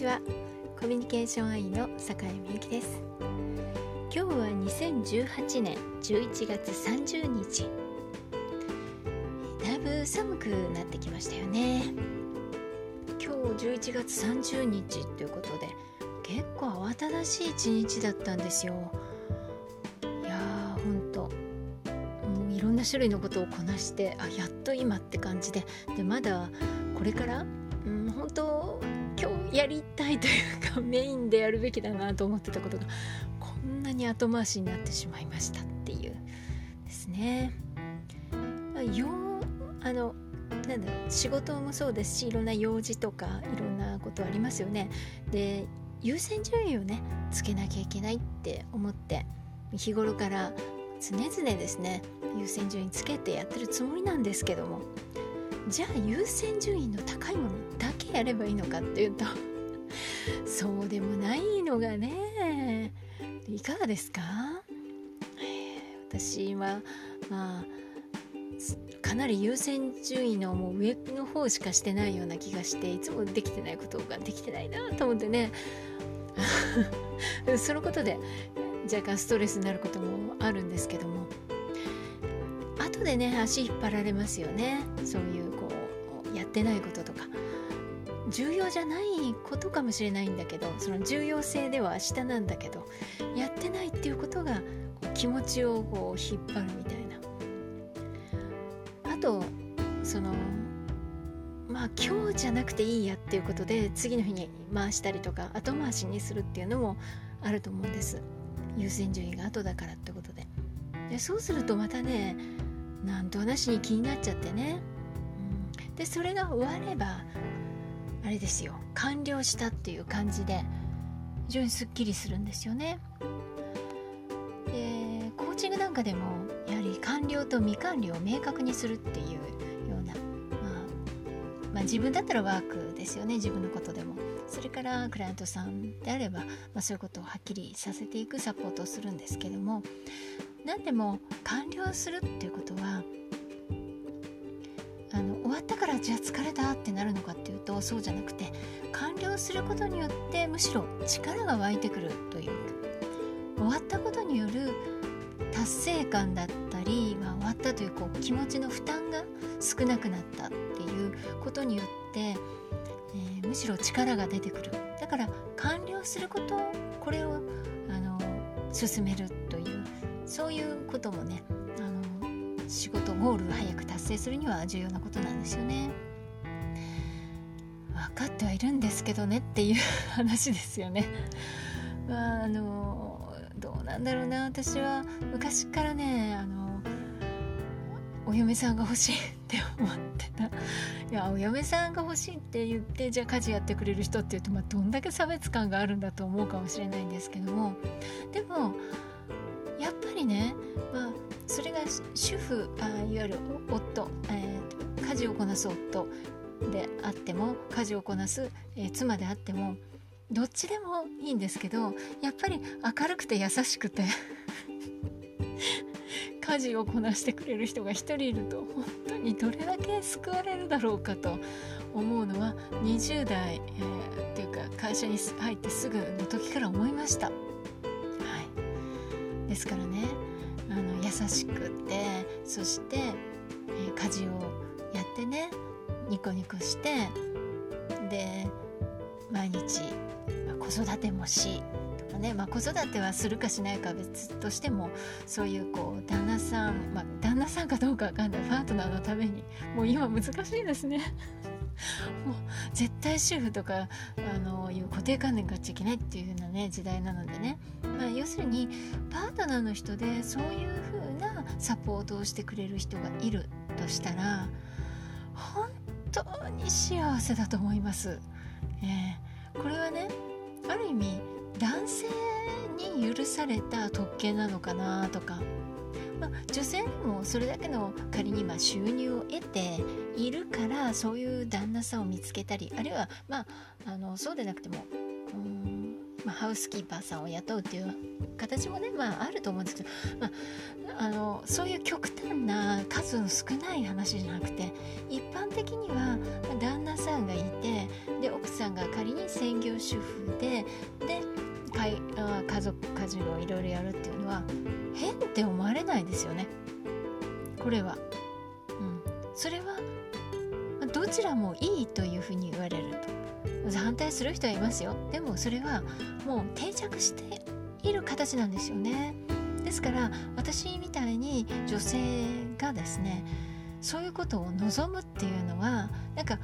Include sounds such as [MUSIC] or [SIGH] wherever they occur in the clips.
ちは。コミュニケーション愛の坂井美由紀です。今日は2018年11月30日。だいぶ寒くなってきましたよね。今日11月30日ということで結構慌ただしい一日だったんですよ。いやーほんと。もういろんな種類のことをこなしてあやっと今って感じで。でまだこれからうん本当やりたいというかメインでやるべきだなと思ってたことがこんなに後回しになってしまいましたっていうですね。あのなんだ仕事もそうですしいろんな用事とかいろんなことありますよね。で優先順位をねつけなきゃいけないって思って日頃から常々ですね優先順位つけてやってるつもりなんですけどもじゃあ優先順位の高いものだけやればいいのかっていうと [LAUGHS] そうでもないのがね。いかがですか、私はまあかなり優先順位のもう上の方しかしてないような気がしていつもできてないことができてないなと思ってね。[LAUGHS] そのことで若干ストレスになることもあるんですけども。後でね足引っ張られますよね。そういうこうやってないこととか。重要じゃないことかもしれないんだけどその重要性では下なんだけどやってないっていうことが気持ちをこう引っ張るみたいな。あとそのまあ今日じゃなくていいやっていうことで次の日に回したりとか後回しにするっていうのもあると思うんです。優先順位が後だからってことで。でそうするとまたねなんとなしに気になっちゃってね、うん、でそれが終わればあれですよ。完了したっていう感じで非常にすっきりするんですよね。でコーチングなんかでもやはり完了と未完了を明確にするっていうような、まあ、まあ自分だったらワークですよね。自分のことでも。それからクライアントさんであれば、まあ、そういうことをはっきりさせていくサポートをするんですけども何でも完了するっていうことはあの終わったからじゃあ疲れたってなるのかっていうとそうじゃなくて完了することによってむしろ力が湧いてくるという。終わったことによる達成感だったり、まあ、終わったというこう気持ちの負担が少なくなったっていうことによって、えー、むしろ力が出てくる。だから完了することこれをあの進めるというそういうこともねあの仕事ゴールを早く達成するには重要なことなんですよね。分かってはいるんですけどねっていう [LAUGHS] 話ですよね。まああのどうなんだろうな私は昔からねあのお嫁さんが欲しいって思ってたいやお嫁さんが欲しいって言ってじゃあ家事やってくれる人っていうと、まあ、どんだけ差別感があるんだと思うかもしれないんですけどもでも主婦あいわゆる夫、えー、家事をこなす夫であっても家事をこなす、えー、妻であってもどっちでもいいんですけどやっぱり明るくて優しくて [LAUGHS] 家事をこなしてくれる人が一人いると本当にどれだけ救われるだろうかと思うのは20代、えー、っていうか会社に入ってすぐの時から思いました。はいですからね優しくてそして、えー、家事をやってねニコニコしてで毎日、まあ、子育てもしとかね、まあ、子育てはするかしないかは別としてもそういうこう旦那さん、まあ、旦那さんかどうかわかんないパートナーのためにもう今難しいですね。[LAUGHS] もう絶対主婦とかあのいう固定観念がっちゃいけないっていう風なね時代なのでね、まあ、要するにパートナーの人でそういう風なサポートをしてくれる人がいるとしたら本当に幸せだと思います。えー、これはねある意味男性に許された特権なのかなとかまあ、女性でもそれだけの仮にま収入を得ているからそういう旦那さんを見つけたりあるいは、まあ、あのそうでなくてもうんまあ、ハウスキーパーさんを雇うっていう形もね、まあ、あると思うんですけど、まあ、あのそういう極端な数の少ない話じゃなくて一般的には旦那さんがいてで奥さんが仮に専業主婦でで家族家事をいろいろやるっていうのは変って思われないですよね。これは、うん、それはどちらもいいというふうに言われる。反対する人はいますよ。でもそれはもう定着している形なんですよね。ですから私みたいに女性がですねそういうことを望むっていうのはなんか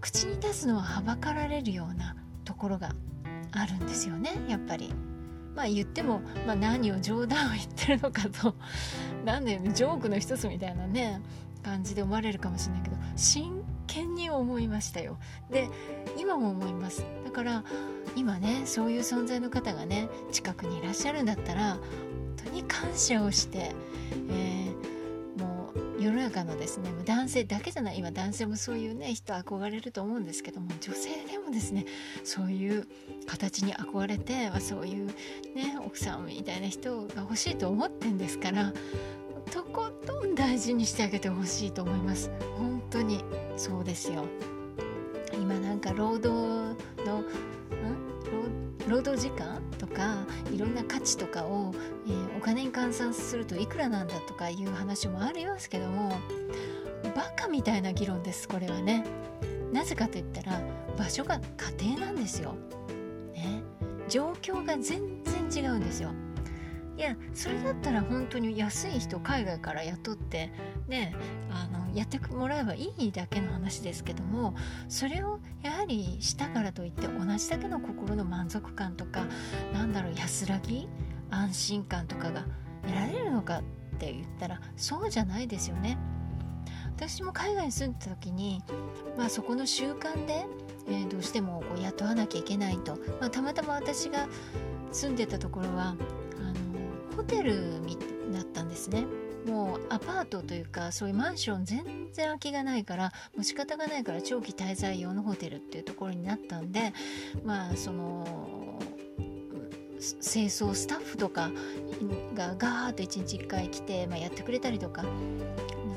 口に出すのははばかられるようなところがあるんですよねやっぱり。まあ言っても、まあ、何を冗談を言ってるのかと。[LAUGHS] 何でジョークの一つみたいなね感じで思われるかもしれないけど真剣に思いましたよ。で今も思います。だから今ねそういう存在の方がね近くにいらっしゃるんだったら本当に感謝をして、えー、もう世の中のですね男性だけじゃない今男性もそういうね人憧れると思うんですけども女性でもですねそういう形に憧れて、そういうね奥さんみたいな人が欲しいと思ってんですからとことん大事にしてあげてほしいと思います。本当に。そうですよ。今なんか労働の労働時間とかいろんな価値とかを、えー、お金に換算するといくらなんだとかいう話もありますけどもバカみたいな議論ですこれはね。なぜかといったら場所が家庭なんですよ、ね、状況が全然違うんですよ。いやそれだったら本当に安い人海外から雇ってねあのやってもらえばいいだけの話ですけどもそれをやはりしたからといって同じだけの心の満足感とかなんだろう安らぎ安心感とかが得られるのかって言ったらそうじゃないですよね。私も海外に住んでた時に、まあ、そこの習慣で、えー、どうしてもこう雇わなきゃいけないと、まあ、たまたま私が住んでたところはホテルだったんですね。もうアパートというかそういうマンション全然空きがないからもう仕方がないから長期滞在用のホテルっていうところになったんでまあその清掃スタッフとかがガーッと1日1回来て、まあ、やってくれたりとか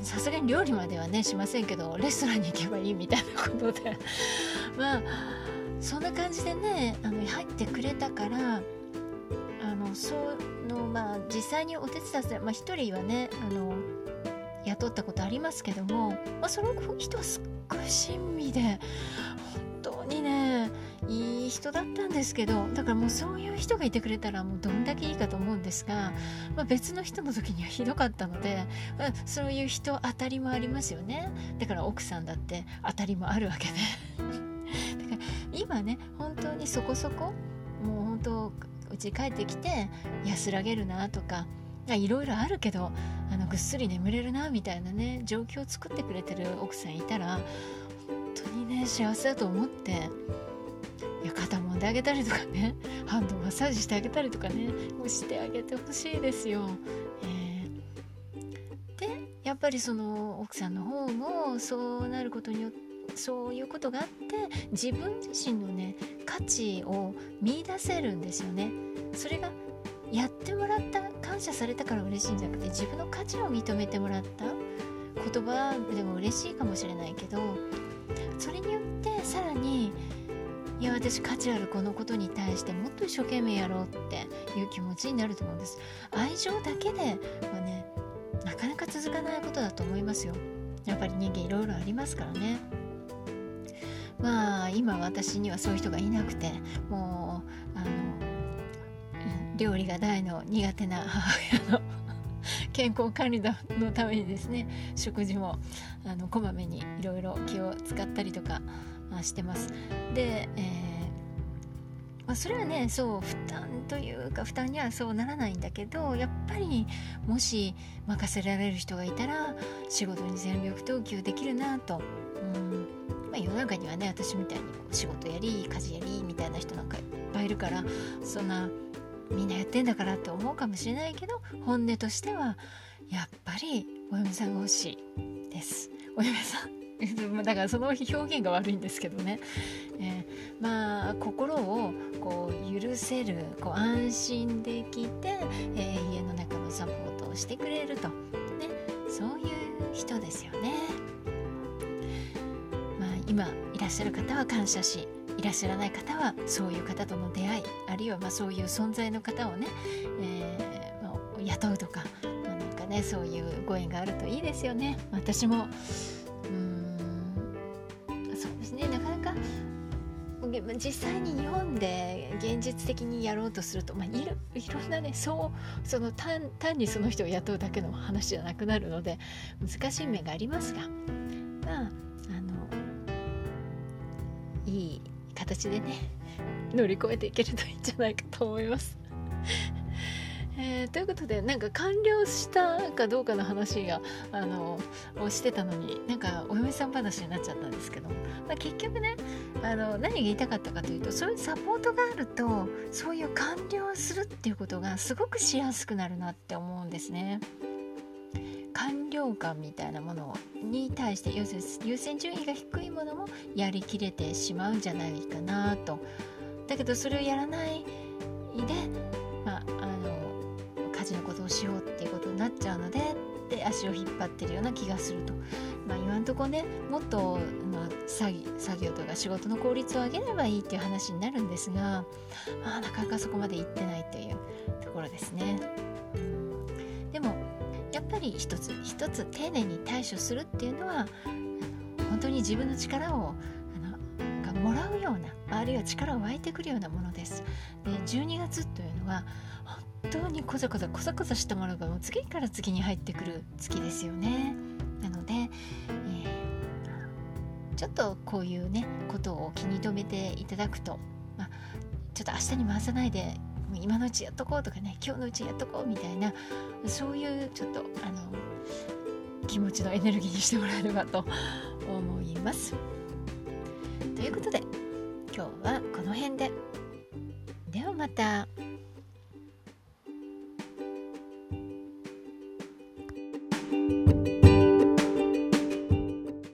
さすがに料理まではねしませんけどレストランに行けばいいみたいなことで。[LAUGHS] まあそんな感じでねあの入ってくれたからあのそのまあ実際にお手伝いする、まあ、1人はねあの雇ったことありますけども、まあ、その人はすっごい親身で本当にねいい人だったんですけどだからもうそういう人がいてくれたらもうどんだけいいかと思うんですが、まあ、別の人の時にはひどかったので、まあ、そういう人当たりもありますよね。だから奥さんだって当たりもあるわけで。[LAUGHS] だから今ね本当にそこそこもう本当家帰ってきて安らげるなとかいろいろあるけどあのぐっすり眠れるなみたいなね状況を作ってくれてる奥さんいたら本当にね幸せだと思っていや肩もんであげたりとかね [LAUGHS] ハンドマッサージしてあげたりとかねもうしてあげてほしいですよ。えー、でやっぱりその奥さんの方もそうなることによってそういうことがあって自分自身のね価値を見いだせるんですよね。それがやってもらった感謝されたから嬉しいんじゃなくて自分の価値を認めてもらった言葉でも嬉しいかもしれないけどそれによってさらにいや私価値あるこのことに対してもっと一生懸命やろうっていう気持ちになると思うんです。愛情だけではねなかなか続かないことだと思いますよ。やっぱり人間いろいろありますからね。まあ今私にはそういう人がいなくてもうあの料理が大の苦手な母親の健康管理のためにですね食事もあのこまめにいろいろ気を使ったりとかしてます。で、えーまあ、それはねそう負担というか負担にはそうならないんだけどやっぱりもし任せられる人がいたら仕事に全力投球できるなと、うん、まあ、世の中にはね私みたいに仕事やり家事やりみたいな人なんかいっぱいいるからそんなみんなやってんだからって思うかもしれないけど本音としてはやっぱりお嫁さんが欲しいです。お嫁さん [LAUGHS] だからその表現が悪いんですけどね、えー、まあ心をこう許せるこう安心できて、えー、家の中のサポートをしてくれると、ね、そういう人ですよね。今いらっしゃる方は感謝しいらっしゃらない方はそういう方との出会いあるいはまそういう存在の方をね、えー、まあ、雇うとか、まあ、なんかねそういうご縁があるといいですよね。私もうんそうですね。なかなか実際に日本で現実的にやろうとすると、まあ、いろいろんなねそうその単単にその人を雇うだけの話じゃなくなるので難しい面がありますがまあいい形でね乗り越えていけるといいんじゃないかと思います。[LAUGHS] えー、ということでなんか完了したかどうかの話があのをしてたのになんかお嫁さん話になっちゃったんですけど、まあ、結局ねあの何が言いたかったかというとそういうサポートがあるとそういう完了するっていうことがすごくしやすくなるなって思うんですね。完了感みたいなものに対して要するに優先順位が低いものもやりきれてしまうんじゃないかなと。だけどそれをやらないで、まあ、あの家事のことをしようっていうことになっちゃうのでで足を引っ張ってるような気がすると。まあ、今んとこねもっと、まあ、作業とか仕事の効率を上げればいいっていう話になるんですが、まあ、なかなかそこまでいってないというところですね。ぱり一つ一つ丁寧に対処するっていうのは本当に自分の力をあのがもらうようなあるいは力を湧いてくるようなものです。で12月というのは本当にこざこざこざこざしたものがもう次から次に入ってくる月ですよね。なので、えー、ちょっとこういうねことを気に留めていただくと、まあ、ちょっと明日に回さないで今のうちやっとこうとかね今日のうちやっとこうみたいなそういうちょっとあの気持ちのエネルギーにしてもらえればと [LAUGHS] 思います。ということで今日はこの辺で。ではまた。